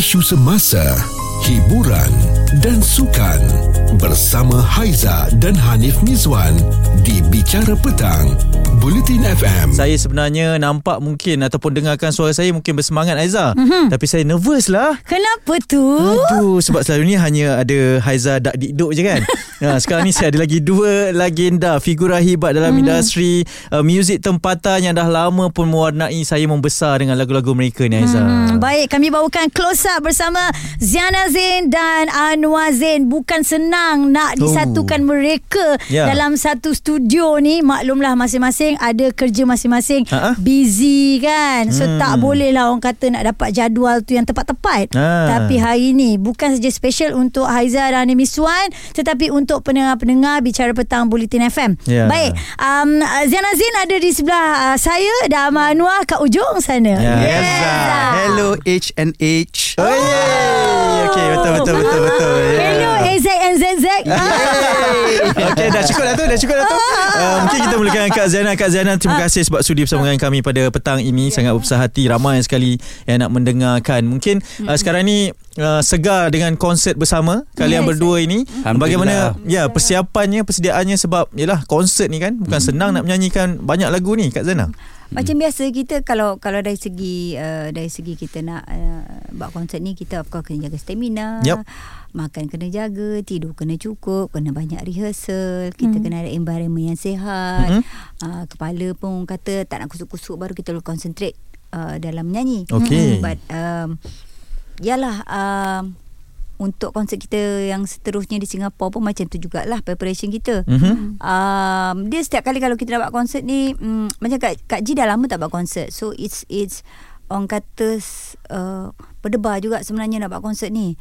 isu semasa, hiburan dan sukan bersama Haiza dan Hanif Mizwan di Bicara Petang, Bulletin FM. Saya sebenarnya nampak mungkin ataupun dengarkan suara saya mungkin bersemangat Haiza. Mm-hmm. Tapi saya nervous lah. Kenapa tu? Aduh, sebab selalu ni hanya ada Haiza dak dikduk je kan. ha, sekarang ni saya ada lagi dua legenda figura hebat dalam mm. industri uh, muzik tempatan yang dah lama pun mewarnai saya membesar dengan lagu-lagu mereka ni Haiza. Mm, baik, kami bawakan close up bersama Ziana Zain dan Anwar Zain. Bukan senang nak disatukan oh. mereka yeah. dalam satu studio ni. Maklumlah masing-masing ada kerja masing-masing. Ha-ha? Busy kan. So hmm. tak boleh lah orang kata nak dapat jadual tu yang tepat-tepat. Ha. Tapi hari ni bukan saja special untuk Haiza dan Miswan tetapi untuk pendengar-pendengar bicara petang Bulletin FM. Yeah. Baik. Um, Ziana Zain ada di sebelah uh, saya dan Anwar kat ujung sana. Yeah. Yes. yes. Hello H and H. Oh, yeah. Okay, betul betul betul betul. Yeah. Hello AZNZZ. okay, dah cukup dah tu, dah cukup dah tu. Uh, mungkin kita mulakan Kak Zainal. Kak Zainal, terima kasih sebab sudi bersama dengan kami pada petang ini. Sangat berbesar hati, ramai sekali yang nak mendengarkan. Mungkin uh, sekarang ni uh, segar dengan konsert bersama kalian yes. berdua ini. Bagaimana ya persiapannya, persediaannya sebab yalah konsert ni kan bukan senang nak menyanyikan banyak lagu ni Kak Zainal. Macam hmm. biasa kita kalau kalau dari segi uh, dari segi kita nak uh, buat konsert ni kita of course kena jaga stamina. Yep. Makan kena jaga, tidur kena cukup, kena banyak rehearsal, kita hmm. kena ada environment yang sihat. Hmm. Uh, kepala pun kata tak nak kusuk-kusuk baru kita boleh concentrate uh, dalam menyanyi. Okay. Hmm. But um, yalah um, untuk konsert kita yang seterusnya di Singapura pun macam tu jugalah preparation kita. Mm-hmm. Um, dia setiap kali kalau kita nak buat konsert ni um, macam Kak, Kak Ji dah lama tak buat konsert. So it's it's orang kata uh, berdebar juga sebenarnya nak buat konsert ni.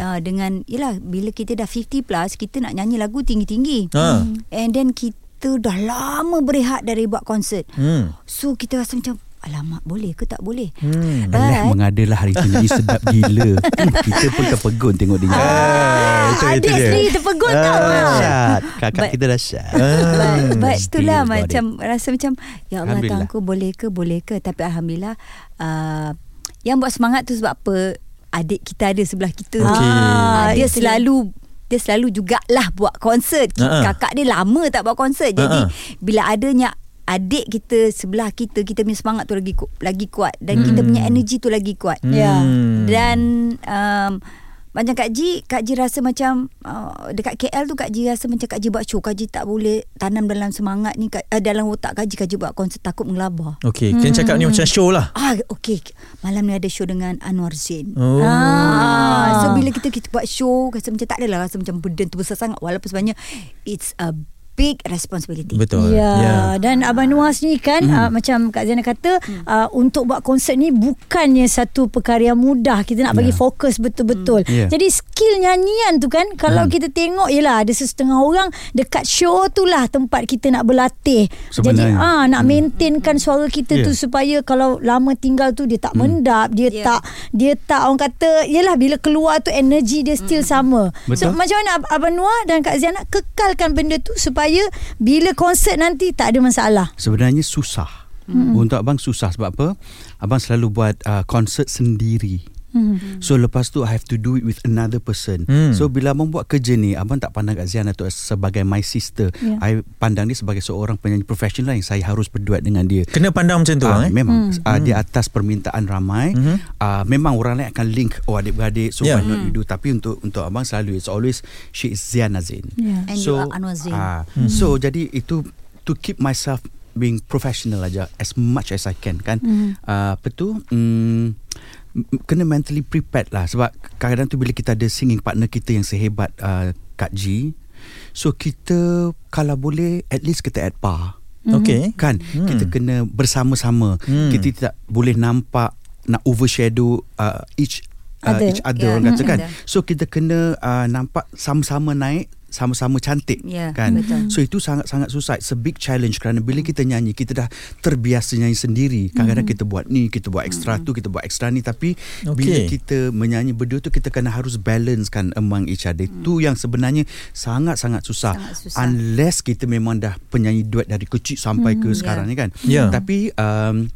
Uh, dengan yalah bila kita dah 50 plus kita nak nyanyi lagu tinggi-tinggi. Uh. And then kita dah lama berehat dari buat konsert. Mm. So kita rasa macam Alamak boleh ke tak boleh? Hmm. Alah mengadalah hari tu Jadi sedap gila. Kita pun terpegun tengok dia. Ah, Adik sendiri terpegun ah, tau Dahsyat. Kakak but, kita dahsyat. ah, But itulah macam Rasa macam Ya Allah tangku boleh ke boleh ke? Tapi Alhamdulillah uh, Yang buat semangat tu sebab apa? Adik kita ada sebelah kita. Okay. ah, Dia selalu dia selalu jugalah buat konsert. Uh-uh. Kakak dia lama tak buat konsert. Jadi uh-uh. bila adanya adik kita sebelah kita kita punya semangat tu lagi lagi kuat dan hmm. kita punya energi tu lagi kuat. Hmm. Ya. Dan um, macam Kak Ji, Kak Ji rasa macam uh, dekat KL tu Kak Ji rasa macam Kak Ji buat show. Kak Ji tak boleh tanam dalam semangat ni uh, dalam otak Kak Ji Kak Ji buat konsert takut mengelabar. Okey, hmm. kan cakap ni macam show lah. Ah, okey. Malam ni ada show dengan Anwar Zain. Oh. Ah, so bila kita kita buat show rasa macam tak adalah rasa macam burden tu besar sangat walaupun sebenarnya it's a big responsibility. Betul. Ya. Yeah. Dan Abang Nuas ni kan mm. uh, macam Kak Zainal kata mm. uh, untuk buat konsert ni bukannya satu perkara yang mudah. Kita nak bagi yeah. fokus betul-betul. Mm. Yeah. Jadi skill nyanyian tu kan kalau mm. kita tengok yalah ada setengah orang dekat show tu lah tempat kita nak berlatih. Sebenarnya. Jadi ah uh, nak mm. maintainkan suara kita yeah. tu supaya kalau lama tinggal tu dia tak mm. mendap, dia yeah. tak dia tak orang kata yalah bila keluar tu energi dia still mm. sama. Betul. So macam mana Abang Nuah dan Kak Zainal kekalkan benda tu supaya supaya bila konsert nanti tak ada masalah? Sebenarnya susah. Hmm. Untuk abang susah sebab apa? Abang selalu buat uh, konsert sendiri. Hmm. So lepas tu I have to do it with another person. Hmm. So bila abang buat kerja ni, abang tak pandang Kak Ziana tu sebagai my sister. Yeah. I pandang dia sebagai seorang penyanyi profesional yang saya harus berduet dengan dia. Kena pandang macam tu uh, eh? Memang hmm. uh, di atas permintaan ramai. Hmm. Uh, memang orang lain akan link oh adik-beradik so yeah. why not you do tapi untuk untuk abang selalu it's always she is Ziana Zain. Yeah. And so, you are Anwar Zain. Uh, hmm. So jadi itu to keep myself being professional aja as much as I can kan. Hmm. Uh, apa tu? Hmm, kena mentally prepared lah sebab kadang-kadang tu bila kita ada singing partner kita yang sehebat uh, Kak G so kita kalau boleh at least kita at par mhm. Okay Kan hmm. Kita kena bersama-sama hmm. Kita tidak boleh nampak Nak overshadow uh, Each uh, Each other yeah. orang kata kan So kita kena uh, Nampak sama-sama naik sama-sama cantik yeah, kan betul. so itu sangat-sangat susah it's a big challenge kerana bila kita nyanyi kita dah terbiasa nyanyi sendiri kadang-kadang mm-hmm. kita buat ni kita buat ekstra mm-hmm. tu kita buat ekstra ni tapi okay. bila kita menyanyi berdua tu kita kena harus balance kan among each other mm. tu yang sebenarnya sangat-sangat susah. susah unless kita memang dah penyanyi duet dari kecil sampai mm, ke sekarang yeah. ni kan yeah. tapi um,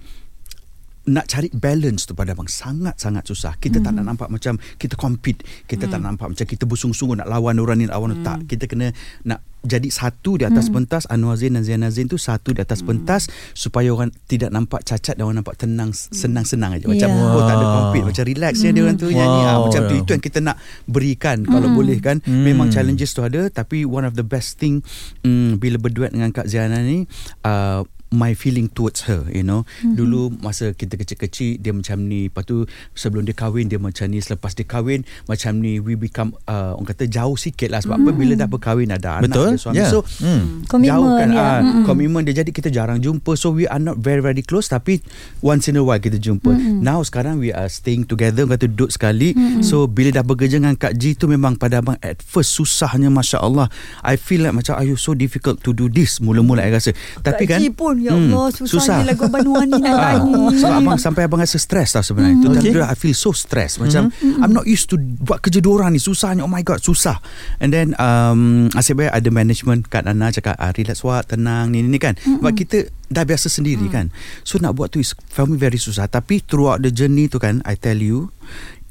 nak cari balance tu pada abang sangat-sangat susah. Kita mm. tak nak nampak macam kita compete, kita mm. tak nak nampak macam kita bersungguh-sungguh nak lawan orang ni lawan mm. tak. Kita kena nak jadi satu di atas mm. pentas Anwar Zain dan Zainal Zain tu satu di atas mm. pentas supaya orang tidak nampak cacat dan orang nampak tenang senang-senang aja macam yeah. oh tak ada compete macam relax mm. ya dia orang tu wow. nyanyi ah, macam tu itu yang kita nak berikan mm. kalau boleh kan mm. memang challenges tu ada tapi one of the best thing mm, bila berduet dengan Kak Ziana ni uh, my feeling towards her you know mm-hmm. dulu masa kita kecil-kecil dia macam ni lepas tu sebelum dia kahwin dia macam ni selepas dia kahwin macam ni we become uh, orang kata jauh sikit lah sebab mm-hmm. apa bila dah berkahwin ada Betul? anak ada suami yeah. so mm. jauh kan ya. uh, mm-hmm. komitmen dia jadi kita jarang jumpa so we are not very very close tapi once in a while kita jumpa mm-hmm. now sekarang we are staying together kata duduk sekali mm-hmm. so bila dah bekerja dengan Kak G tu memang pada abang at first susahnya Masya Allah I feel like macam are you so difficult to do this mula-mula I rasa tapi Kak kan G pun Ya Allah hmm. susahnya susah. lagu Banua ni nak ah, nyanyi. So abang sampai abang rasa stress tau sebenarnya. Mm. Tu okay. I feel so stress. Macam mm-hmm. I'm not used to buat kerja dua orang ni. Susahnya. Oh my god susah. And then um, asyik baik ada management Kak Nana cakap ah, relax wak tenang ni ni kan. Mm-hmm. Sebab kita dah biasa sendiri mm. kan. So nak buat tu is for me very susah. Tapi throughout the journey tu kan I tell you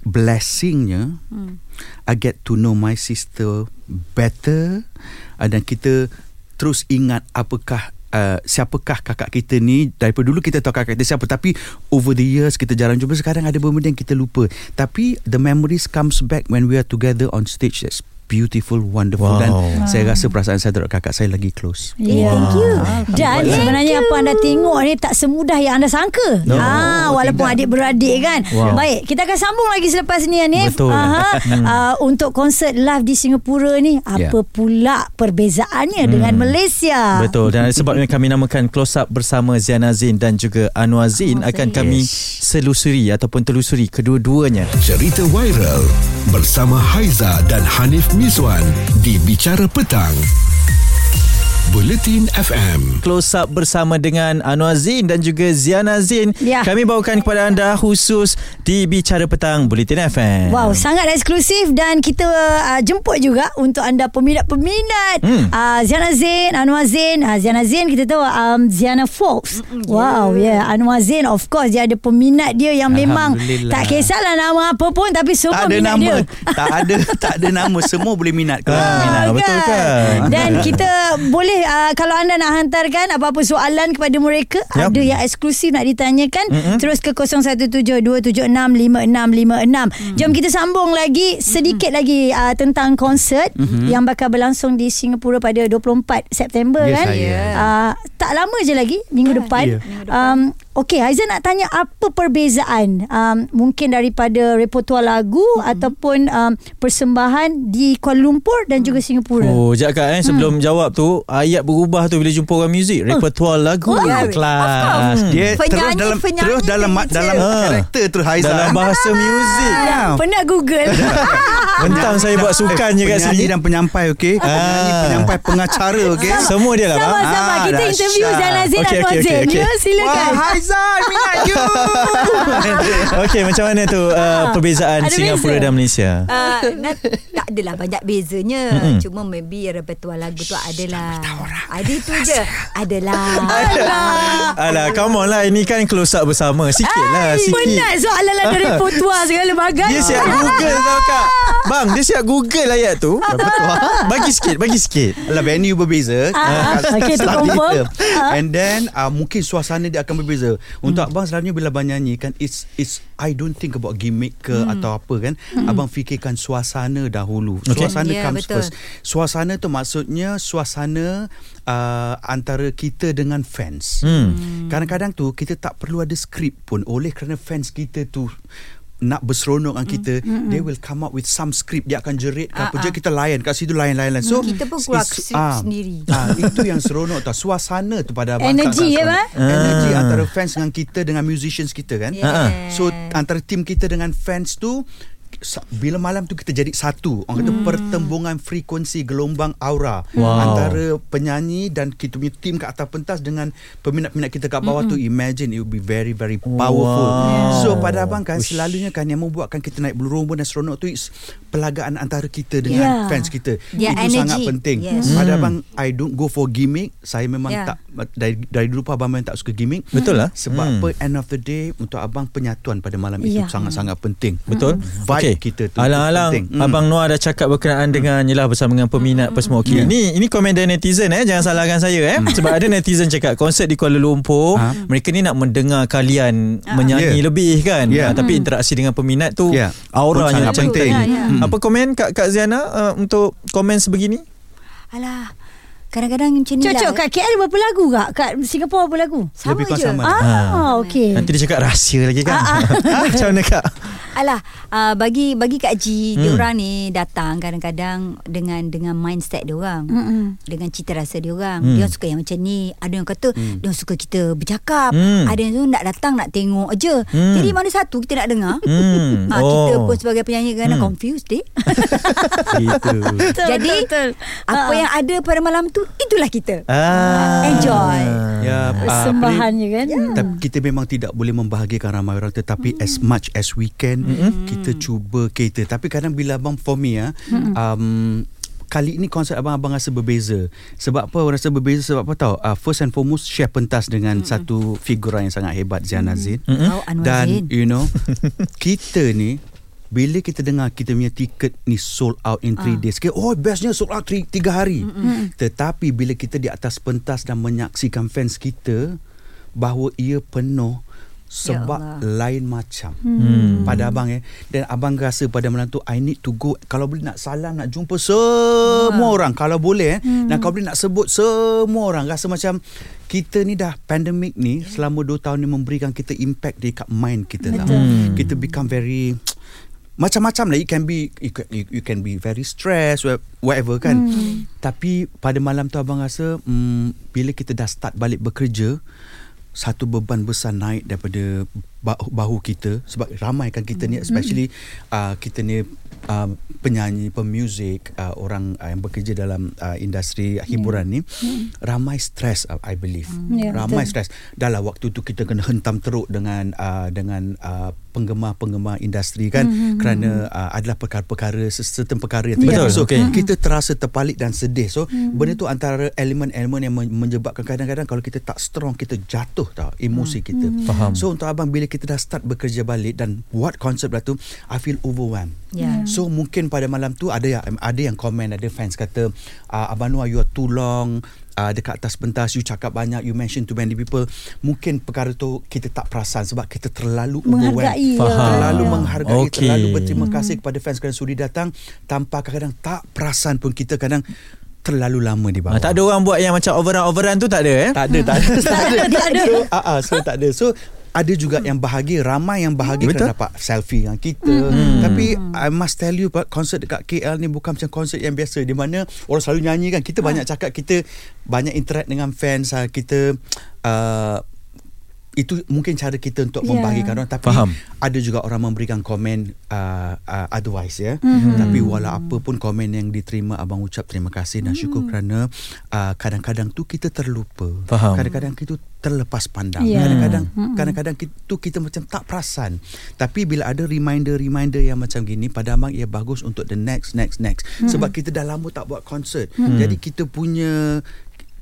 blessingnya mm. I get to know my sister better dan kita terus ingat apakah Uh, siapakah kakak kita ni daripada dulu kita tahu kakak kita siapa. Tapi over the years kita jarang jumpa sekarang ada benda yang kita lupa. Tapi the memories comes back when we are together on stage beautiful, wonderful wow. dan wow. saya rasa perasaan saya terhadap kakak saya lagi close. Yeah, wow. Thank you. Dan thank sebenarnya you. apa anda tengok ni tak semudah yang anda sangka. No. Ha, walaupun adik-beradik kan. Wow. Baik, kita akan sambung lagi selepas ni Hanif. Betul. Aha, uh, untuk konsert live di Singapura ni, apa yeah. pula perbezaannya hmm. dengan Malaysia? Betul. Dan sebabnya kami namakan Close Up bersama Ziana Zain dan juga Anwar Zain oh, akan kami yes. selusuri ataupun telusuri kedua-duanya. Cerita viral bersama Haiza dan Hanif Mizwan di Bicara Petang. Bulletin FM Close up bersama dengan Anwar Zain dan juga Ziana Zain. Ya. Kami bawakan kepada anda khusus di Bicara Petang Bulletin FM Wow, sangat eksklusif dan kita uh, jemput juga untuk anda peminat-peminat. Hmm. uh, Ziana Zain, Anwar Zain. Uh, Ziana Zain kita tahu um, Ziana Fox. Wow, yeah. yeah Anwar Zain of course dia ada peminat dia yang memang Tak kisahlah nama apa pun tapi semua tak ada minat nama. dia. Tak ada tak ada nama Semua boleh minat. Kalau ah, minat Betul kan? Dan kita boleh uh, kalau anda nak hantarkan apa-apa soalan kepada mereka yep. ada yang eksklusif nak ditanyakan mm-hmm. terus ke 0172765656 mm-hmm. jom kita sambung lagi sedikit mm-hmm. lagi uh, tentang konsert mm-hmm. yang bakal berlangsung di Singapura pada 24 September yes, kan uh, tak lama je lagi minggu yeah. depan, yeah. minggu depan. Um, Okey, Aizan nak tanya apa perbezaan um, mungkin daripada repertoire lagu hmm. ataupun um, persembahan di Kuala Lumpur dan juga Singapura. Oh, jap kak eh sebelum hmm. jawab tu, ayat berubah tu bila jumpa orang muzik, repertoire lagu oh, yeah. kelas. Hmm. Dia terus dalam terus dalam dalam karakter tu Aizan. Dalam bahasa muzik. Ya. Pernah Google. Bentang saya buat sukan je kat sini. dan penyampai okey. Penyanyi penyampai pengacara okey. Semua dia lah. Sama-sama ah, kita interview Zainal Zain okay, okay, okay, okay. Ya, silakan. Azan minat you. Okay macam mana tu uh, Perbezaan ada Singapura beza. dan Malaysia? Uh, Tak adalah banyak bezanya. Mm-hmm. Cuma maybe Repertoire lagu tu adalah Ada tu je. Adalah. Alah. Alah come on lah Ini kan close up bersama. Sikit lah sikit. Penat soalan lah Dari repertoire segala bagai Dia siap google tau kak. Bang dia siap google ayat tu. Bagi sikit Bagi sikit. Alah venue berbeza. Okay tu confirm. And then uh, Mungkin suasana dia akan berbeza untuk hmm. abang selalunya bila abang nyanyi kan it's it's I don't think about gimmick ke hmm. atau apa kan. Hmm. Abang fikirkan suasana dahulu. Okay. Suasana yeah, comes betul. first. Suasana tu maksudnya suasana uh, antara kita dengan fans. Hmm. Kadang-kadang tu kita tak perlu ada skrip pun oleh kerana fans kita tu nak berseronok dengan kita mm. they will come up with some script dia akan jerit uh, apa uh. je kita layan kat situ lain-lain so kita pun keluar script uh, sendiri. uh, itu yang seronok tau. Suasana tu pada abang energy ya uh. energy antara fans dengan kita dengan musicians kita kan? Yeah. so antara team kita dengan fans tu bila malam tu kita jadi satu orang kata pertembungan frekuensi gelombang aura Wow. antara penyanyi dan kita punya tim kat atas pentas dengan peminat-peminat kita kat bawah tu imagine it will be very very powerful Wow. so pada abang kan selalunya kan yang membuatkan kita naik bulu romba dan seronok tu is pelagaan antara kita dengan Yeah. fans kita Their itu sangat energy. penting Yes. pada Hmm. abang I don't go for gimmick saya memang Yeah. tak dari dari dulu pun abang memang tak suka gimmick Betul lah. sebab Hmm. apa end of the day untuk abang penyatuan pada malam itu Ya. sangat-sangat penting Betul. Vibe Okey. kita tu Alang-alang penting. Hmm. Abang Noah dah cakap berkenaan dengan Yelah bersama dengan peminat apa semua Okey Yeah. Ini ini komen dari netizen eh Jangan salahkan saya eh Sebab ada netizen cakap Konsert di Kuala Lumpur Ha? Mereka ni nak mendengar kalian Menyanyi Yeah. lebih kan Yeah. Ah, Tapi interaksi dengan peminat tu Yeah. Auranya sangat penting. tu. Ya, ya. Hmm. Apa komen Kak, Kak Ziana uh, Untuk komen sebegini Alah, kadang-kadang macam ni Cocok lah. kat KL berapa lagu kak? Kat Singapura berapa lagu? Sama Lebih kurang je. sama. Ah, okey. Nanti dia cakap rahsia lagi kan Macam mana Kak Alah, uh, bagi bagi Kak Ji, Hmm. dia orang ni datang kadang-kadang dengan dengan mindset dia orang. Mm-mm. Dengan cita rasa dia orang. Hmm. Dia suka yang macam ni. Ada yang kata Hmm. dia suka kita bercakap. Hmm. Ada yang tu nak datang nak tengok aje. Hmm. Jadi mana satu kita nak dengar? hmm. Ha, kita Oh. pun sebagai penyanyi kan Hmm. confused Betul, Jadi betul, betul. apa Ah. yang ada pada malam tu itulah kita. ah. Enjoy. ya ah, apa Persembahan ni, je kan? Ya. tapi kita memang tidak boleh membahagiakan ramai orang tetapi as much as we can kita cuba cater tapi kadang bila abang for me ah um, kali ini konsep abang-abang rasa berbeza sebab apa orang rasa berbeza sebab apa tahu uh, first and foremost share pentas dengan satu figura yang sangat hebat Mm-mm. Oh, Anwar dan you know kita ni bila kita dengar kita punya tiket ni sold out in 3 Ah. days kita, oh bestnya sold out 3 hari. Tetapi bila kita di atas pentas dan menyaksikan fans kita bahawa ia penuh Ya sebab Allah. lain macam. Hmm. pada abang eh. Dan abang rasa pada malam tu I need to go. Kalau boleh nak salam nak jumpa semua orang kalau boleh eh. Dan kalau boleh nak sebut semua orang rasa macam kita ni dah pandemik ni selama 2 tahun ni memberikan kita impact dekat mind kita tau. Hmm. kita become very macam-macam lah. It can be you can, you, can be very stressed wha- whatever kan. Tapi pada malam tu abang rasa mm, bila kita dah start balik bekerja satu beban besar naik daripada bahu, bahu kita sebab ramai kan kita ni especially uh, kita ni uh, penyanyi pemuzik uh, orang uh, yang bekerja dalam uh, industri hiburan ni ramai stres uh, I believe. Ya, ramai betul. stres. Dah lah waktu tu kita kena hentam teruk dengan uh, dengan uh, penggemar-penggemar industri kan kerana uh, adalah perkara-perkara certain perkara yang terjadi. Betul, so okey. kita terasa terpalit dan sedih. So benda tu antara elemen-elemen yang men- menyebabkan kadang-kadang kalau kita tak strong kita jatuh tau emosi kita. Faham. so untuk abang bila kita dah start bekerja balik dan buat konsep lah tu I feel overwhelmed Ya. So mungkin pada malam tu ada yang ada yang komen ada fans kata uh, Abang Noah you are too long uh, dekat atas pentas you cakap banyak you mention too many people mungkin perkara tu kita tak perasan sebab kita terlalu Menghargai, overwhelmed. Faham. terlalu ya. menghargai Okey. terlalu berterima kasih kepada fans kerana sudi datang tanpa kadang-kadang tak perasan pun kita kadang terlalu lama di bawah Ah, tak ada orang buat yang macam overrun-overrun tu tak ada eh? tak ada tak ada tak ada, tak ada. so, uh, uh, so tak ada so ada juga yang bahagia ramai yang bahagia Betul. kerana dapat selfie dengan kita Hmm. tapi I must tell you Pak, konsert dekat KL ni bukan macam konsert yang biasa di mana orang selalu nyanyi kan kita banyak cakap kita banyak interact dengan fans ah, kita uh, itu mungkin cara kita untuk Ya. membahagikan orang tapi Faham. ada juga orang memberikan komen uh, uh, otherwise ya mm-hmm. tapi walau apa pun komen yang diterima abang ucap terima kasih dan syukur kerana uh, kadang-kadang tu kita terlupa Faham. kadang-kadang kita terlepas pandang Ya. kadang-kadang Mm-mm. kadang-kadang tu kita macam tak perasan tapi bila ada reminder-reminder yang macam gini pada abang ia bagus untuk the next next next sebab kita dah lama tak buat konsert jadi kita punya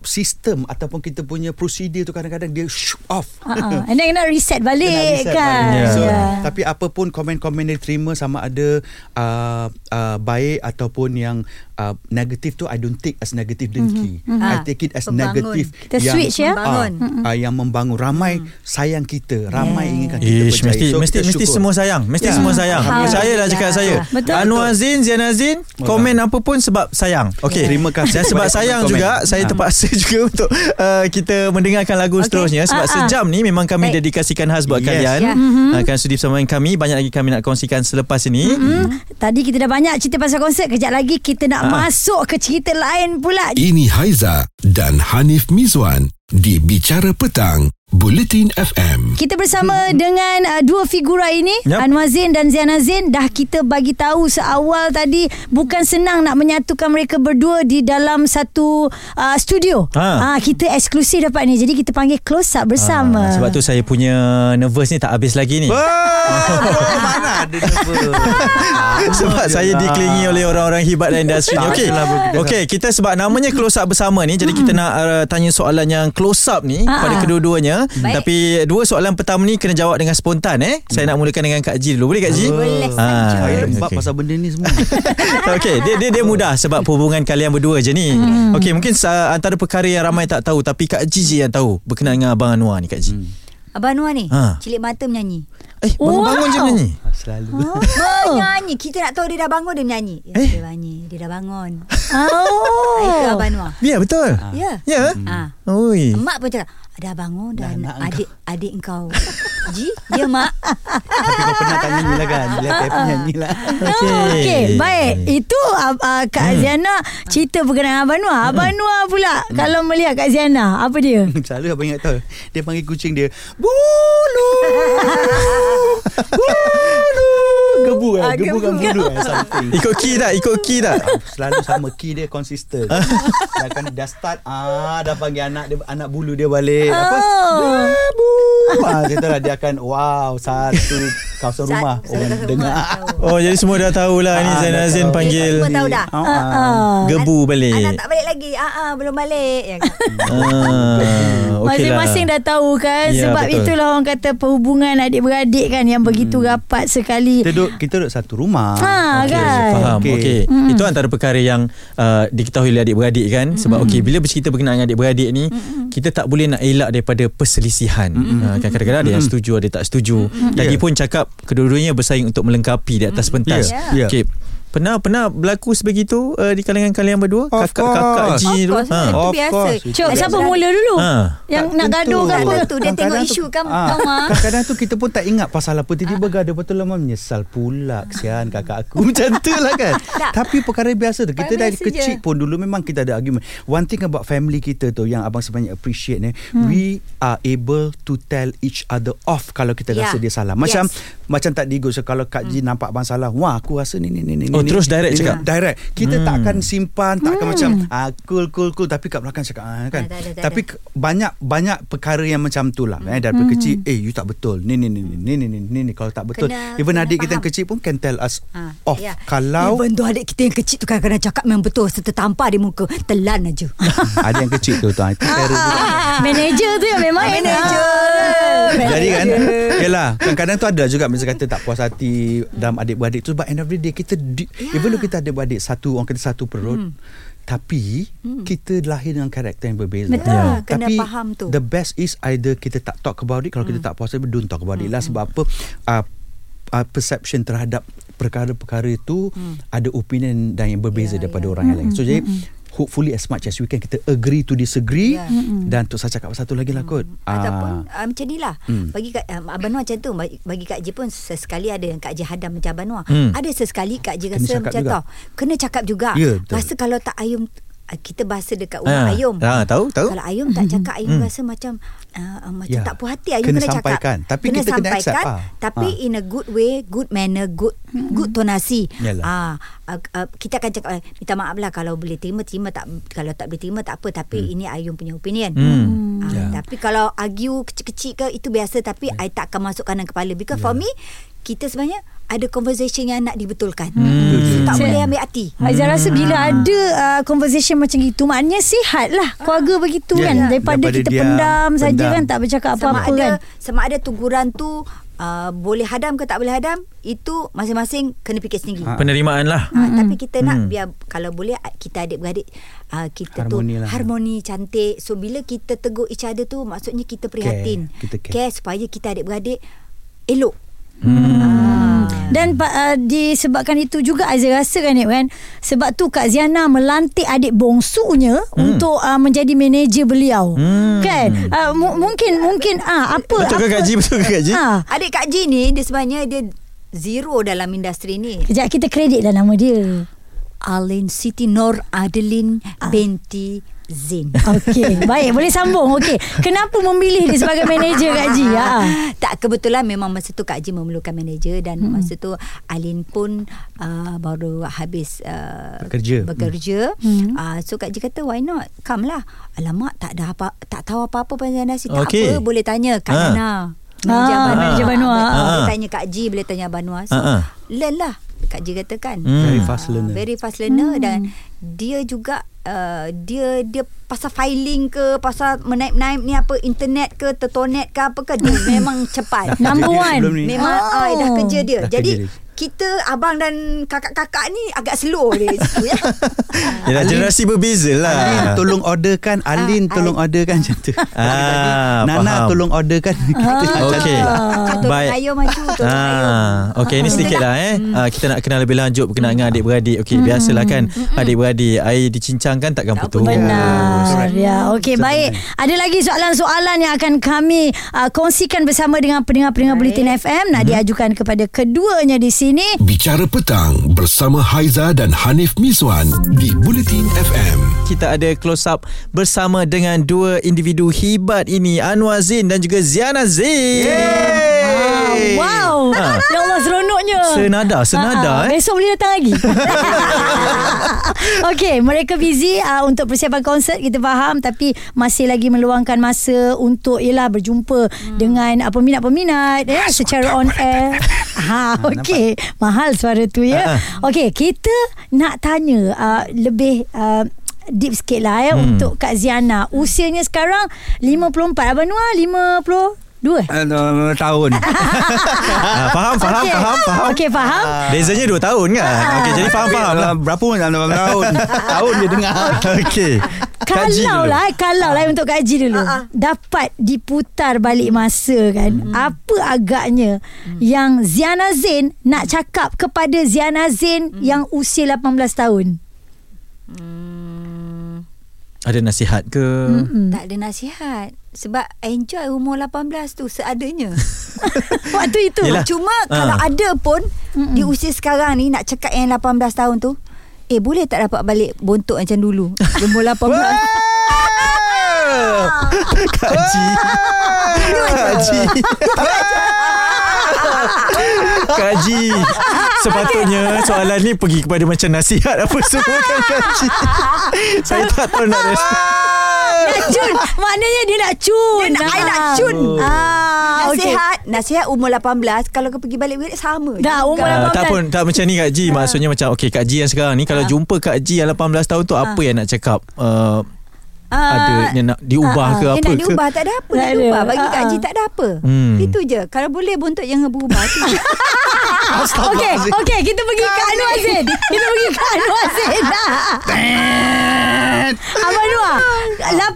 sistem ataupun kita punya prosedur tu kadang-kadang dia shoot off Uh-uh. And then nak reset balik Kena reset kan. balik. Ya. So, Ya. Tapi apapun komen-komen yang diterima sama ada uh, uh, baik ataupun yang uh, negatif tu I don't take as negative dengki. Mhm. I Ah, take it as pembangun. negative Kita switch ya. Membangun. Uh, uh, yang membangun ramai sayang kita, ramai Yeah. inginkan kita Ish, berjaya. mesti So, mesti kita mesti semua sayang. Mesti Ya. semua sayang. Alhamdulillah. Percayalah cakap saya. Betul, Anwar Zin, Ziana Zin, komen apa pun sebab sayang. Okey. Terima kasih Dan sebab sayang juga, saya Ah. terpaksa juga untuk uh, kita mendengarkan lagu seterusnya sebab Ah, ah. sejam ni memang kami Baik. dedikasikan khas buat Yes. kalian. Ya. Uh, Akan sudi bersama dengan kami. Banyak lagi kami nak kongsikan selepas ini. Hmm. Tadi kita dah banyak cerita pasal konsert. Kejap lagi kita nak Ah. masuk ke cerita lain pula. Ini Haiza dan Hanif Mizwan di Bicara Petang, Bulletin FM. Kita bersama dengan uh, dua figura ini Yap. Anwar Zain dan Ziana Zain dah kita bagi tahu seawal tadi bukan senang nak menyatukan mereka berdua di dalam satu uh, studio. Ha. Ah kita eksklusif dapat ni. Jadi kita panggil close up bersama. Ah, sebab tu saya punya nervous ni tak habis lagi ni. Mana ada nervous sebab saya dikelilingi oleh orang-orang hebat dalam industri ni. Okey. Okey, kita sebab namanya close up bersama ni jadi kita nak uh, tanya soalan yang close up ni Ah. pada kedua-duanya. Baik. Tapi dua soalan pertama ni kena jawab dengan spontan eh. Saya nak mulakan dengan Kak Ji dulu. Boleh Kak Ji? Boleh Ah. Saya lembab okey. pasal benda ni semua Okey, dia dia dia mudah sebab hubungan kalian berdua je ni. Hmm. Okey, mungkin uh, antara perkara yang ramai tak tahu tapi Kak Ji je yang tahu berkenaan dengan Abang Anwar ni Kak Ji. Abang Anwar ni Ha. Cilik mata menyanyi Eh, bangun-bangun je Wow. menyanyi. Selalu Menyanyi Kita nak tahu dia dah bangun Dia menyanyi ya, Eh? Dia menyanyi Dia dah bangun Oh. Itu Abang Anwar Ya, betul. Ya Ya. Ah. Oi. Mak pun cakap Dah bangun dah, Dah nak adik adik engkau. Ji, dia mak. Tapi kau pernah tak nyanyi lah kan Bila tak nyanyi lah. Oh, Okey, baik. Itu uh, uh, Kak hmm. Ziana cerita berkenaan Abang Noah. Abang Noah pula kalau melihat Kak Ziana, apa dia? Selalu abang ingat tahu Dia panggil kucing dia Bulu Bulu Gebu kan Ah, Gebu kan gebu. bulu kan Something Ikut key tak? Ikut key tak? Selalu sama key dia konsisten Dah kan dah start ah Dah panggil anak dia Anak bulu dia balik Apa Oh. Gebu ah, Kita lah dia akan Wow Satu kawasan rumah Satu- Orang dengar. Oh jadi semua dah tahulah ni Ah, Zain Azin panggil Semua tahu dah. Ah. Gebu balik Anak tak balik lagi. Ah, ah belum balik. Ya kan? ah, lah. Masing-masing dah tahu kan Ya, Sebab betul. itulah orang kata Perhubungan adik-beradik kan Yang begitu rapat sekali Kita duduk Kita duduk satu rumah. Ha Okey, kan? Faham Okey. Okey. Mm. Itu antara perkara yang uh, Diketahui oleh adik-beradik kan? Sebab okey Bila bercerita berkenaan dengan adik-beradik ni Kita tak boleh nak elak Daripada perselisihan. Uh, kan Kadang-kadang ada yang setuju Ada tak setuju. Lagipun cakap Kedua-duanya bersaing Untuk melengkapi Di atas pentas. Ya. Ya. Okey Pernah pernah berlaku sebegitu uh, Di kalangan kalian berdua Of Kakak-kakak course. Ji Of tu course, ha. Itu biasa. course. Cuk, Tak siapa mula dulu? Ha. Yang Tak nak gaduh ke Tak apa? tentu. Dia tengok isu kan, ah, Mak. Kadang-kadang tu kita pun tak ingat pasal apa Tiba-tiba gaduh Lepas tu lama menyesal pula Kesian kakak aku Macam tu lah kan. Tapi perkara biasa tu Kita dari biasa kecil je. pun Dulu memang kita ada argument One thing about family kita tu Yang abang sebenarnya appreciate ni Hmm. We are able to tell each other off Kalau kita Yeah. rasa dia salah Macam Yes. Hmm. Macam tak digo so, Kalau Kak Ji nampak abang salah Wah aku rasa ni ni ni ni Oh, ni, terus direct cakap? Direct Kita Hmm. tak akan simpan Tak akan macam ah, Cool cool cool Tapi kat belakang cakap ah, kan Ah, tak ada, tak Tapi banyak banyak perkara yang macam tu lah eh, daripada kecil eh you tak betul ni ni ni ni ni ni ni, ni, ni. kalau tak betul Kena- even kena adik kita faham. yang kecil pun can tell us Ah, off ya. kalau Even tu adik kita yang kecil tu kadang-kadang cakap memang betul serta tampar di muka. Telan aja. ada yang kecil tu tu ah, itu. Manager tu yang memang Manager. Jadi kan Yelah Kadang-kadang tu ada juga Macam kata tak puas hati Dalam adik-beradik tu. But end of the day Kita di, Ya. Even though kita adik-beradik Satu Orang kata satu perut Hmm. Tapi Kita lahir dengan karakter yang berbeza. Betul. Ya. Kena Tapi faham tu. The best is Either kita tak talk about it. Kalau kita tak puas hati Don't talk about it lah. Sebab apa? Uh, uh, Perception terhadap Perkara-perkara itu Ada opinion Dan yang berbeza Ya, Daripada ya. orang yang lain. So jadi Hopefully as much as we can Kita agree to disagree Ya. Dan untuk saya cakap Satu lagi lah kot Ataupun Ah. uh, macam ni lah Hmm. Bagi Kak, um, Abang Noah macam tu Bagi, bagi Kak Ji pun Sesekali ada yang Kak Ji hadam macam Abang Noah Hmm. Ada sesekali Kak Ji rasa macam juga. tau Kena cakap juga Ya, betul. Rasa kalau tak Ayum uh, Kita bahasa dekat rumah Ah, Ayum ah, tahu, tahu. Kalau Ayum tak cakap Ayum Hmm. rasa macam uh, uh, Macam Ya. tak puas hati Ayum Kena kena, sampaikan. cakap Tapi kita kena accept lah. Tapi Ah. in a good way Good manner Good good tonasi. Ah, uh, uh, Kita akan cakap eh, Minta maaf lah Kalau boleh terima Terima tak Kalau tak boleh terima Tak apa Tapi ini Ayum punya opinion Hmm. Ah, Ya. Tapi kalau argue kecil-kecil ke Itu biasa Tapi I tak akan masuk kanan kepala Because for me Kita sebenarnya Ada conversation yang nak dibetulkan Betul. Tak Saya- boleh ambil hati Aizah rasa bila ada uh, conversation macam itu maknanya sihat lah keluarga begitu Ya, kan ya. daripada, Daripada kita diam, pendam saja kan tak bercakap sama apa-apa ada kan sama ada teguran tu uh, boleh hadam ke tak boleh hadam itu masing-masing kena fikir sendiri. Ah. Penerimaan lah Ha, tapi kita nak Hmm. biar kalau boleh ah, kita adik-beradik uh, kita Harmoni tu lah. harmoni cantik. So bila kita tegur each other tu maksudnya kita prihatin. Kita care. supaya kita adik-beradik elok. Hmm. Ah. dan uh, disebabkan itu juga Aizah rasa kan Ip, kan sebab tu Kak Ziana melantik adik bongsunya Hmm. untuk uh, menjadi manager beliau Hmm. kan uh, mu- mungkin mungkin ah apa Betul ke apa, Kak Ji Betul ke Kak Ji Ah, Adik Kak Ji ni dia sebenarnya dia zero dalam industri ni. Kejap kita kredit lah nama dia Alin Siti Nur Adeline Ah. binti Zain. Okey, baik. Boleh sambung. Okey. Kenapa memilih dia sebagai manager Kak Ji? Ha. tak kebetulan memang masa tu Kak Ji memerlukan manager dan hmm. masa tu Alin pun uh, baru habis uh, Bekerja. bekerja. Hmm. Uh, so Kak Ji kata why not? Come lah. Alamak tak ada apa tak tahu apa-apa pasal nasi. Tak Okey. apa boleh tanya Kak Ha. Nana. Ah, manager Banua. Boleh, Ah. boleh tanya Kak Ji, boleh tanya Banua. So, Ah, ah. learn lah. Kak Ji katakan. Hmm. Very fast learner. Very fast learner dan dia juga uh, dia dia pasal filing ke pasal menaip-naip ni apa internet ke tertonet ke apa ke dia memang cepat. Number one. Memang Oh. oh. dah kerja dia. Dah Jadi kerja dia. Kita abang dan kakak-kakak ni agak slow dia sikit ya. Alin- generasi berbeza lah Alin tolong orderkan Alin Ah, tolong orderkan macam tu Ah, Nana faham. tolong orderkan Okey. Tolong Baik. ayam maju, tolong. Ah, okey ini sedikit lah eh. Ah, kita nak kenal lebih lanjut berkenaan dengan adik-beradik. Okey, biasalah kan adik-beradik air dicincangkan takkan Tak putus. Benar. Ya, okey baik. Ada lagi soalan-soalan yang akan kami uh, kongsikan bersama dengan pendengar-pendengar. Bulletin FM nak diajukan kepada keduanya di sini. Bicara petang bersama Haiza dan Hanif Miswan di Bulletin FM. Kita ada close up bersama dengan dua individu hebat ini Anwar Zain dan juga Ziana Zain. Ah, wow. Ha. Ya Allah seronoknya. Senada, senada Ah, ah. eh. Besok boleh datang lagi. Okey, mereka busy uh, untuk persiapan konsert kita faham tapi masih lagi meluangkan masa untuk ialah berjumpa hmm. dengan uh, peminat-peminat eh secara on air. ha, okey. Mahal suara tu ya. Okey, kita nak tanya uh, lebih uh, deep sikit lah ya hmm. untuk Kak Ziana. Usianya sekarang 54. Abang Noah 52. Uh, tahun Ah, faham, faham, Okey. faham, faham. Okey, faham. Bezanya 2 tahun kan? Okey, jadi faham-faham lah. Berapa pun dalam tahun Tahun dia dengar Okey. Kalau dulu. lah Kalau lah untuk Kak Ji dulu Ah, ah. Dapat diputar balik masa kan Apa agaknya Yang Ziana Zain Nak cakap kepada Ziana Zain Yang usia 18 tahun Hmm, Ada nasihat ke? Mm-mm. tak ada nasihat sebab enjoy umur 18 tu seadanya. Waktu itu Yelah. Cuma Ah. kalau ada pun di usia sekarang ni nak cakap yang 18 tahun tu Eh boleh tak dapat balik bontot macam dulu Umur 18 Kak Ji. Kak Ji. Kak Ji. Sepatutnya soalan ni pergi kepada macam nasihat apa semua kan Kak Ji. Saya tak tahu nak respon. Nak cun. Maknanya dia nak cun. Dia nak, I nak cun. Ah, okey. Nasihat Nasihat umur 18 Kalau kau pergi balik sama Dah, umur Uh, 18. tak pun tak macam ni Kak Ji. Maksudnya macam Okay Kak Ji yang sekarang ni Kalau jumpa Kak Ji yang 18 tahun tu Apa yang nak cakap? Uh, Ah, Ada yang nak diubah ah, ke ah. apa Yang nak ke diubah tak ada apa Tak nak ada. diubah Bagi Ah, Kak ah. Ji tak ada apa Hmm. Itu je Kalau boleh bontot jangan berubah tu je. Okey, okey, kita pergi ke Anwar Zain. Kita pergi ke Anwar Zain. Abang Noah, 18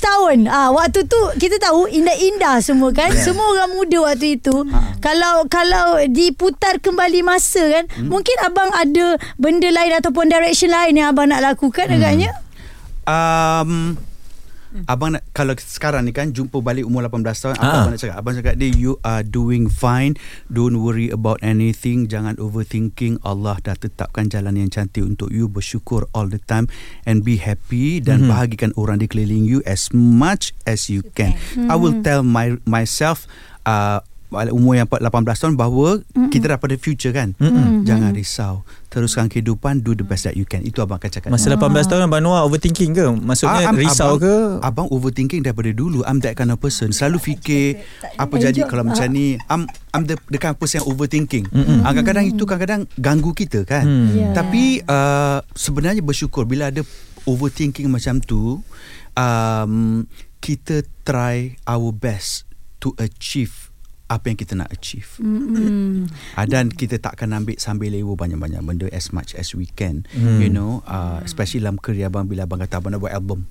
tahun. Ah, waktu tu kita tahu indah-indah semua kan. Semua orang muda waktu itu. Kalau kalau diputar kembali masa kan, mungkin abang ada benda lain ataupun direction lain yang abang nak lakukan agaknya. Um, Abang nak Kalau sekarang ni kan Jumpa balik umur 18 tahun Apa Ah. abang nak cakap? Abang cakap dia You are doing fine. Don't worry about anything. Jangan overthinking. Allah dah tetapkan jalan yang cantik Untuk you. Bersyukur all the time And be happy Dan mm-hmm. bahagikan orang di keliling you As much as you can. I will tell my myself uh, Umur yang 18 tahun Bahawa mm-hmm. Kita dah pada future kan? Mm-hmm. Jangan risau. Teruskan kehidupan Do the best that you can. Itu abang akan cakap. Masa 18 tahun Abang Noah overthinking ke? Maksudnya Ah, am- risau abang, ke? Abang overthinking daripada dulu. I'm that kind of person. Selalu fikir Apa jadi kalau macam ni. I'm, I'm the, the kind of person yang overthinking. Mm Kadang-kadang itu kadang-kadang Ganggu kita kan? Hmm. Ya. Tapi uh, Sebenarnya bersyukur Bila ada overthinking macam tu um, Kita try our best To achieve apa yang kita nak achieve. Hmm. Uh, dan kita takkan ambil sambil lewa banyak-banyak benda as much as we can. Hmm. You know, uh, especially dalam kerja abang bila abang kata abang nak buat album.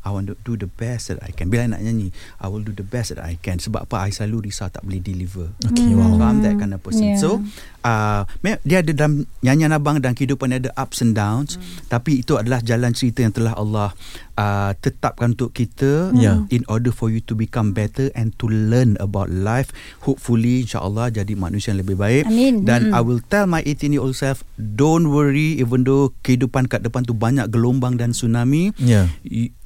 I want to do the best that I can. Bila I nak nyanyi, I will do the best that I can. Sebab apa? I selalu risau tak boleh deliver. Okay, wow. So I'm that kind of person. Yeah. So uh, dia ada dalam nyanyian abang dan kehidupan ada ups and downs hmm. tapi itu adalah jalan cerita yang telah Allah uh, tetapkan untuk kita yeah. in order for you to become better and to learn about life hopefully insyaallah jadi manusia yang lebih baik Amin. dan hmm. I will tell my 18 year old self don't worry even though kehidupan kat depan tu banyak gelombang dan tsunami yeah.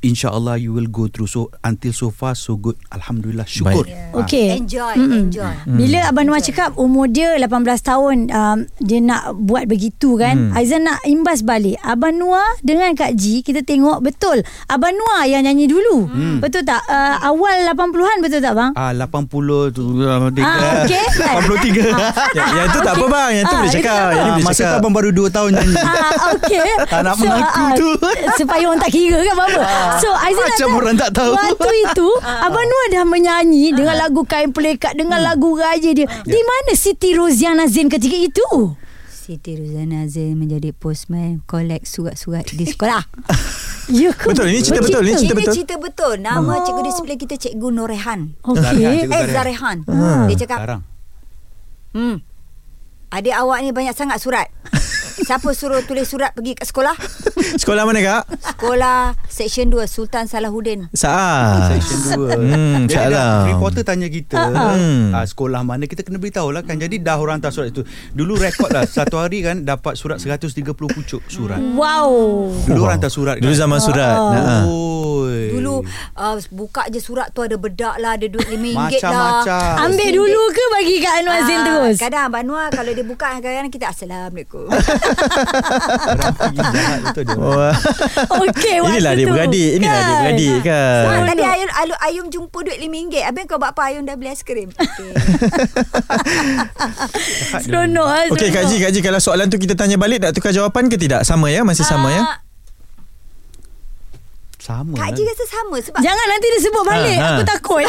insyaallah you will go through so until so far so good alhamdulillah syukur Yeah. Okay. Enjoy, Mm-mm. enjoy. Bila Abang Noah cakap umur dia 18 tahun um, dia nak buat begitu kan. Hmm. Aizan nak imbas balik. Abang Noah dengan Kak Ji kita tengok betul. Abang Noah yang nyanyi dulu. Hmm. Betul tak? Uh, awal 80-an betul tak bang? Ah 80 tu uh, Ah, okey. 83 yang, yang tu tak apa bang Yang tu Ah, boleh itu cakap. Yang Ah, masa tu abang baru 2 tahun nyanyi. Ah, okay. Tak nak mengaku ah, tu. Supaya orang tak kira kan apa. So Aizan Macam nak orang tak tahu. Waktu itu Abang Noah dah menyanyi Dengan lagu Kain Pelekat Dengan lagu Raja dia Di mana Siti Roziana Zain ketika itu? Siti Ruzana Azim menjadi postman collect surat-surat di sekolah. Ya ke? Betul, ini cerita betul, ini cerita Ini betul. cerita betul. Nama cikgu disiplin kita Cikgu Norehan. Okey. Cikgu Eh Zarehan. Zarehan. Ah. Dia cakap, Sekarang. "Hmm. Adik awak ni banyak sangat surat. Siapa suruh tulis surat pergi kat sekolah? Sekolah mana kak? Sekolah Section 2 Sultan Salahuddin. Saat Section 2 Hmm, Alam. Reporter tanya kita Hmm. uh, Sekolah mana Kita kena beritahu lah kan Jadi dah orang hantar surat itu Dulu rekod lah Satu hari kan Dapat surat 130 pucuk surat Wow. Dulu orang hantar surat Dulu kan zaman surat Nah. Oi. Dulu uh, buka je surat tu ada bedak lah, ada duit RM5 lah. Macam-macam Ambil dulu ke bagi Kak Anwar Zain Ah, terus? Kadang Abang Noah kalau dia buka kadang-kadang kita Assalamualaikum. Jahat betul dia Wah. Okey, waktu Inilah dia beradik Inilah dia Kan? beradik Ah, kan tadi Ayun, Ayun, Ayun jumpa duit RM5 Habis kau buat apa Ayun dah beli aiskrim okay. Seronok ah, Okey Kak Ji, Kak Ji kalau soalan tu kita tanya balik nak tukar jawapan ke tidak? Sama ya? Masih sama ya? Ah, Sama Kak kan? Ji rasa sama Sebab Jangan nanti dia sebut balik. Ha, ha. Aku takut.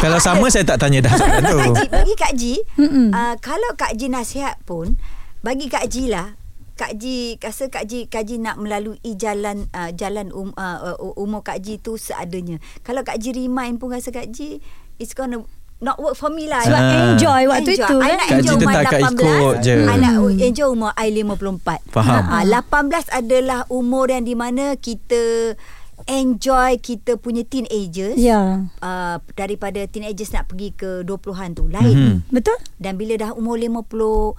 Kalau sama saya tak tanya dah soalan tu. Kak Ji, bagi Kak Ji uh, Kalau Kak Ji nasihat pun Bagi Kak Ji lah Kak Ji rasa Kak Ji Kak Ji nak melalui jalan uh, jalan um, uh, uh, umur Kak Ji tu seadanya. Kalau Kak Ji remind pun rasa Kak Ji it's gonna not work for me lah. Sebab Ah. enjoy waktu Enjoy. itu I kan. nak Kak Ji enjoy umur tetap kat 18. ikut je. I nak enjoy umur I 54. Faham. Ah, 18 adalah umur yang di mana kita enjoy kita punya teenagers. Ya. Uh, daripada teenagers nak pergi ke 20-an tu lain. Mhm. Betul? Dan bila dah umur 50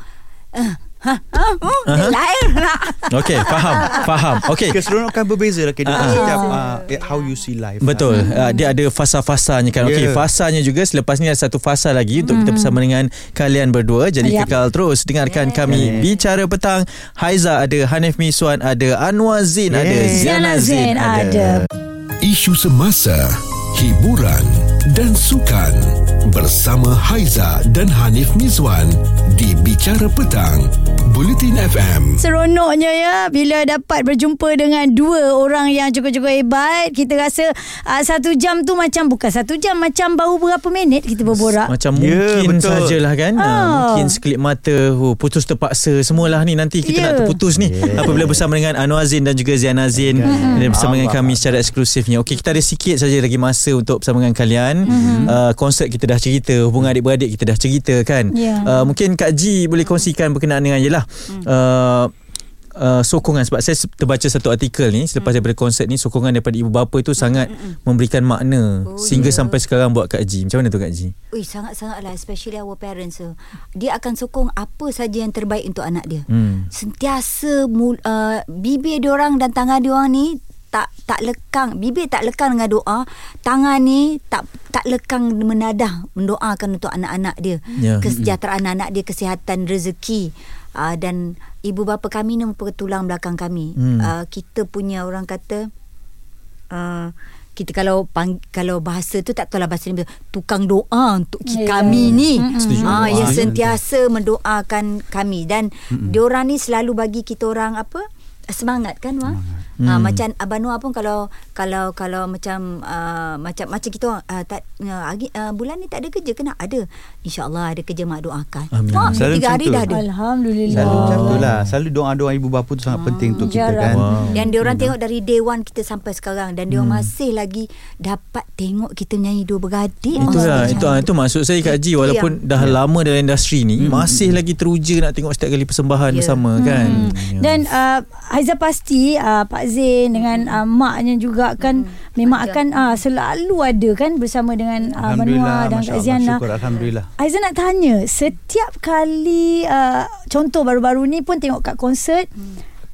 uh, ha, ha, uh, lain lah. Okey, faham. Faham. Okey. Keseronokan berbeza lah kehidupan Ah. setiap uh, how you see life Betul. lah. Uh, dia ada fasa-fasanya kan. Okey, Yeah. fasanya juga selepas ni ada satu fasa lagi untuk kita bersama dengan kalian berdua. Jadi Yap. kekal terus dengarkan kami bicara petang. Haiza ada, Hanif Miswan ada, Anwar ada, Yeah. Ziana Zain ada. Isu semasa, hiburan dan sukan bersama Haiza dan Hanif Mizwan di Bicara Petang, Bulletin FM. Seronoknya ya bila dapat berjumpa dengan dua orang yang cukup-cukup hebat. Kita rasa uh, satu jam tu macam bukan satu jam macam baru berapa minit kita berborak. Macam Ya, mungkin betul. sajalah kan Ah. ah. Mungkin sekelip mata oh, Putus terpaksa Semualah ni Nanti kita Ya. nak terputus ni Yeah. Apabila bersama dengan Anwar Zain Dan juga Ziana Zain Dan bersama dengan Allah. kami Secara eksklusifnya Okey kita ada sikit saja lagi masa Untuk bersama dengan kalian uh, Konsert kita dah cerita Hubungan adik-beradik kita dah cerita kan? Ya. uh, Mungkin Kak Ji Boleh kongsikan berkenaan dengan Yelah uh, Uh, sokongan. Sebab saya terbaca satu artikel ni selepas daripada konsert ni sokongan daripada ibu bapa itu sangat memberikan makna Oh, sehingga ya. sampai sekarang buat Kak Ji macam mana tu Kak Ji Ui, sangat-sangat lah especially our parents uh, dia akan sokong apa saja yang terbaik untuk anak dia. Hmm. sentiasa mul, uh, bibir dia orang dan tangan dia orang ni tak lekang bibir tak lekang dengan doa tangan ni tak tak lekang menadah mendoakan untuk anak-anak dia Ya. kesejahteraan anak dia kesihatan rezeki uh, dan ibu bapa kami ni merupakan tulang belakang kami Hmm. uh, kita punya orang kata uh, kita kalau pang, kalau bahasa tu tak tahu lah bahasa ni tukang doa untuk Ya. kami ni Setuju. ah yang sentiasa mendoakan kami dan mm diorang ni selalu bagi kita orang apa semangat kan Wang. Hmm. Uh, macam Abang Noah pun kalau kalau kalau macam uh, macam macam kita orang uh, tak uh, uh, bulan ni tak ada kerja kena ada. Insya-Allah ada kerja mak doakan. Amin. Selalu tiga hari dah ada. Alhamdulillah. Selalu macam tu lah Selalu doa-doa ibu bapa tu sangat penting untuk kita jarang. kan Wow. Dan dia orang tengok dari day one kita sampai sekarang dan dia orang masih lagi dapat tengok kita menyanyi dua beradik. Itu lah itu, ah, itu maksud saya Kak Ji walaupun dah lama dalam industri ni masih lagi teruja nak tengok setiap kali persembahan Ya. bersama kan. Ya. Dan uh, Haiza pasti uh, Pak Zain dengan uh, maknya juga kan memang Ada. akan uh, selalu ada kan bersama dengan uh, Manua dan Kak Allah Ziana. Syukur Alhamdulillah. Haiza nak tanya setiap kali uh, contoh baru-baru ni pun tengok kat konsert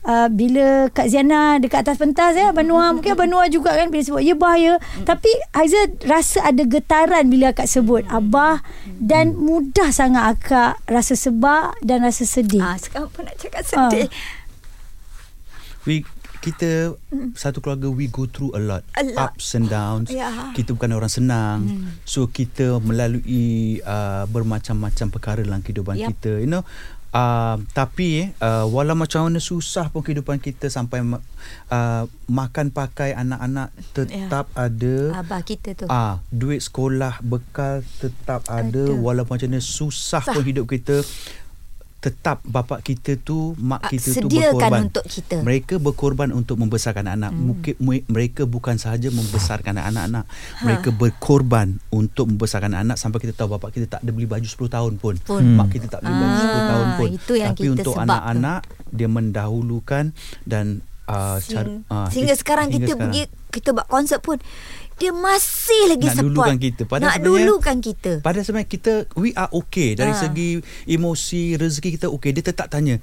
Uh, bila Kak Ziana dekat atas pentas ya Abang Noah mungkin Abang Noah juga kan bila sebut ya bahaya. Tapi Haiza rasa ada getaran bila akak sebut Abah dan mudah sangat akak rasa sebab dan rasa sedih. Ah, sekarang pun nak cakap Ah. sedih. We kita satu keluarga we go through a lot A lot. ups and downs Ya. kita bukan orang senang so kita melalui uh, bermacam-macam perkara dalam kehidupan Yup. kita you know Uh, tapi uh, walau macam mana susah pun kehidupan kita sampai uh, makan pakai anak-anak tetap ada Abah kita tu. Ah, duit sekolah bekal tetap ada, Ada. walaupun macam mana susah Susah. pun hidup kita tetap bapa kita tu mak Ah, kita tu sediakan berkorban untuk kita. mereka berkorban untuk membesarkan anak-anak Hmm. Mungkin me- mereka bukan sahaja membesarkan anak-anak Ha. mereka berkorban untuk membesarkan anak sampai kita tahu bapa kita tak ada beli baju 10 tahun pun, Pun. mak kita tak beli baju 10 Ah, tahun pun itu yang tapi kita untuk sebab tu. anak-anak dia mendahulukan dan uh, ah, sehingga is- sekarang hingga kita sekarang. pergi kita buat konsert pun dia masih lagi Nak support. dulukan kita. Padahal Nak dulukan kita. Pada sebenarnya kita we are okay dari Ah. segi emosi rezeki kita okay. Dia tetap tanya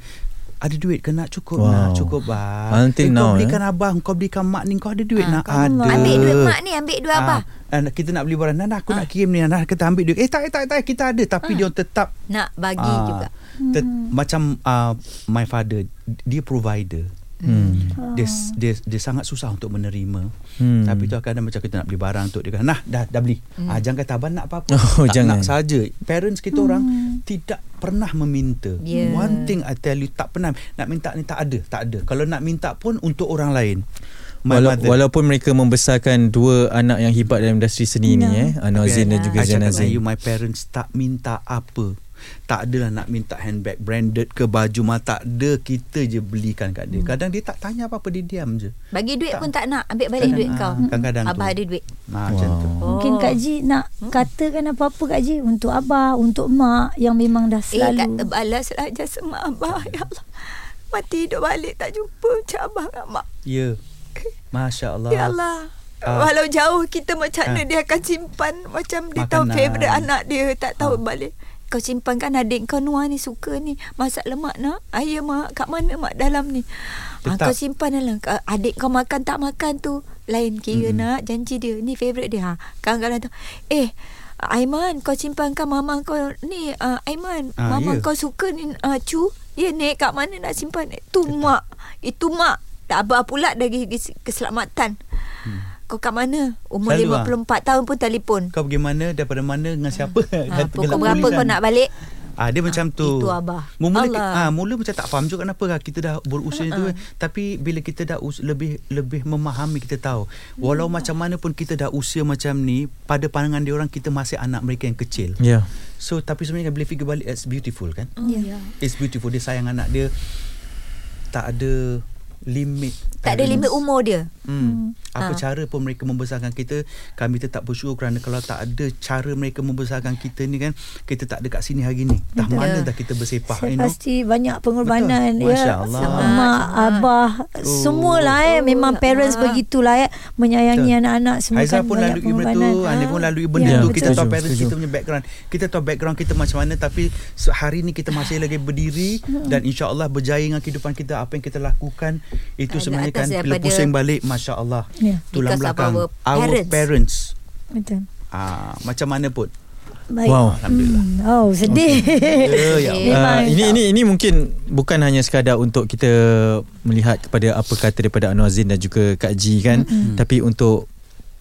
ada duit ke nak cukup Wow. nak cukup bang. Until eh, now, kau belikan eh. abang, kau belikan mak ni kau ada duit Ah, nak kau ada. Ambil duit mak ni, ambil duit abah. Ah, ah, kita nak beli barang Nah, aku nak kirim ni Nah kita ambil duit Eh tak eh, tak tak kita ada Tapi dia orang tetap Nak bagi ah, juga. tet- Macam uh, My father Dia provider Hmm. dia, dia dia sangat susah untuk menerima. Hmm. Tapi tu kadang macam kita nak beli barang untuk dia kata, "Nah, dah dah beli." Ah jangan kata abang nak apa-apa. Oh, tak jangan. nak saja. Parents kita orang tidak pernah meminta. Yeah. One thing I tell you tak pernah nak minta ni tak ada, tak ada. Kalau nak minta pun untuk orang lain. My Wala- mother. walaupun mereka membesarkan dua anak yang hebat dalam industri seni ni eh Anwar Okay. Zain dan juga I Zain cakap Azim. you My parents tak minta apa tak adalah nak minta handbag branded ke baju mah tak ada kita je belikan kat dia. Kadang dia tak tanya apa-apa dia diam je. Bagi duit Tak. pun tak nak. Ambil balik Kadang- duit ah, kau. kadang-kadang Abah tu. ada duit. Ha macam tu. Mungkin Oh. Kak Ji nak katakan apa-apa Kak Ji untuk abah, untuk mak yang memang dah Eh tak selalu. terbalas lah jasa mak abah. Ya Allah. Mati hidup balik tak jumpa macam abah dengan mak. Ya. Masya Allah. Ya Allah. Ah. Walau jauh kita macam mana Ah. dia akan simpan macam dia tahu Makanan. favourite anak dia tak tahu Ah. balik. Kau simpan kan adik kau Nuah ni suka ni masak lemak nak. Ayah mak kat mana mak dalam ni. Ha, kau simpan dalam adik kau makan tak makan tu lain kira Mm-mm. nak janji dia ni favourite dia. Ha. Kadang-kadang tu eh Aiman kau simpankan mama kau ni uh, Aiman Ah, mama ya. kau suka ni uh, cu ya nek kat mana nak simpan itu mak itu mak abah pula dari kes- keselamatan Hmm. Kau kat mana umur Selalu, 54 tahun pun telefon Kau pergi mana Daripada mana Dengan siapa ha, pukul berapa tulisan. kau nak balik Ah dia macam tu. itu abah. Mula ah mula macam tak faham juga kenapa lah kita dah berusia Ha-ha. tu tapi bila kita dah us, lebih lebih memahami kita tahu walau Hmm. macam mana pun kita dah usia macam ni pada pandangan dia orang kita masih anak mereka yang kecil. Ya. So tapi sebenarnya bila fikir balik it's beautiful kan? Ya. It's beautiful dia sayang anak dia tak ada limit. tak ada parents. limit umur dia Hmm. Apa Ah. cara pun mereka membesarkan kita Kami tetap bersyukur kerana Kalau tak ada cara mereka membesarkan kita ni kan Kita tak ada kat sini hari ni Dah Betul. mana dah kita bersepah Saya you know? pasti banyak pengorbanan Betul. Masya ya. Allah. Mak, abah, Oh. semualah eh. Oh, Memang ya parents Allah. begitulah ya. Menyayangi Betul. anak-anak semua Haizal kan pun lalui benda tu pengorbanan. Anda pun lalui benda Ya, tu betul. Kita tahu Setuju, parents setuju. kita punya background Kita tahu background kita macam mana Tapi hari ni kita masih lagi berdiri Dan insyaAllah berjaya dengan kehidupan kita Apa yang kita lakukan Itu Ada sebenarnya kan Bila pusing balik Masya Allah Ya. Tulang Because belakang our Our parents. parents Betul. ah, Macam mana pun Baik. Wow. Alhamdulillah Hmm. Oh, sedih. Ya, ya Okay. Allah. Uh, Memang ini ini ini mungkin bukan hanya sekadar untuk kita melihat kepada apa kata daripada Anwar Zain dan juga Kak Ji kan Mm-mm. tapi untuk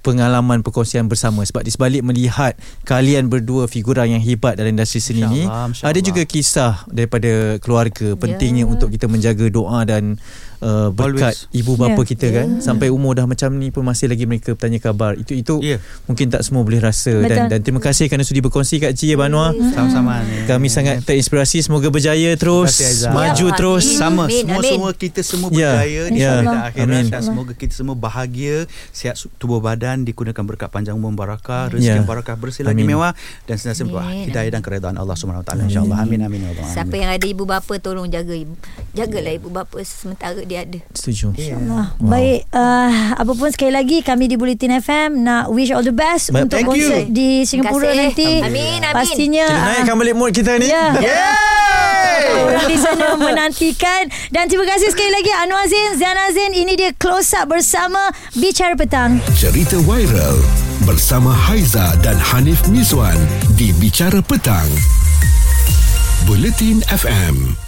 pengalaman perkongsian bersama sebab di sebalik melihat kalian berdua figuran yang hebat dalam industri seni ni ada juga kisah daripada keluarga pentingnya yeah. untuk kita menjaga doa dan uh, berkat Always. ibu bapa yeah. kita kan yeah. sampai umur dah macam ni pun masih lagi mereka bertanya khabar itu itu yeah. mungkin tak semua boleh rasa Betul. dan dan terima kasih kerana sudi berkongsi Kak Ci Banua yeah. sama-sama kami yeah. sangat terinspirasi semoga berjaya terus kasih, maju yeah. terus Amin. sama Amin. semua semua kita semua yeah. berjaya yeah. di yeah. akhirat Amin. dan semoga kita semua bahagia sihat tubuh badan digunakan berkat panjang umur barakah rezeki yeah. barakah bersih lagi mewah dan sentiasa hidayah dan keredaan Allah Subhanahu Wa Taala insyaallah. Amin. Amin ya siapa yang ada ibu bapa tolong jaga ibu. Jagalah ibu bapa sementara dia ada. Setuju. InsyaAllah. Wow. Baik uh, Apa pun sekali lagi Kami di Bulletin FM Nak wish all the best But Untuk konsert you. di Singapura nanti. Amin, amin. Pastinya Kita naikkan balik mood kita ni. Ya. Yeah. Orang di sana menantikan. Dan terima kasih sekali lagi Anwar Zain Zain Ini dia close up bersama Bicara Petang. Cerita viral Bersama Haiza dan Hanif Mizwan Di Bicara Petang. Bulletin FM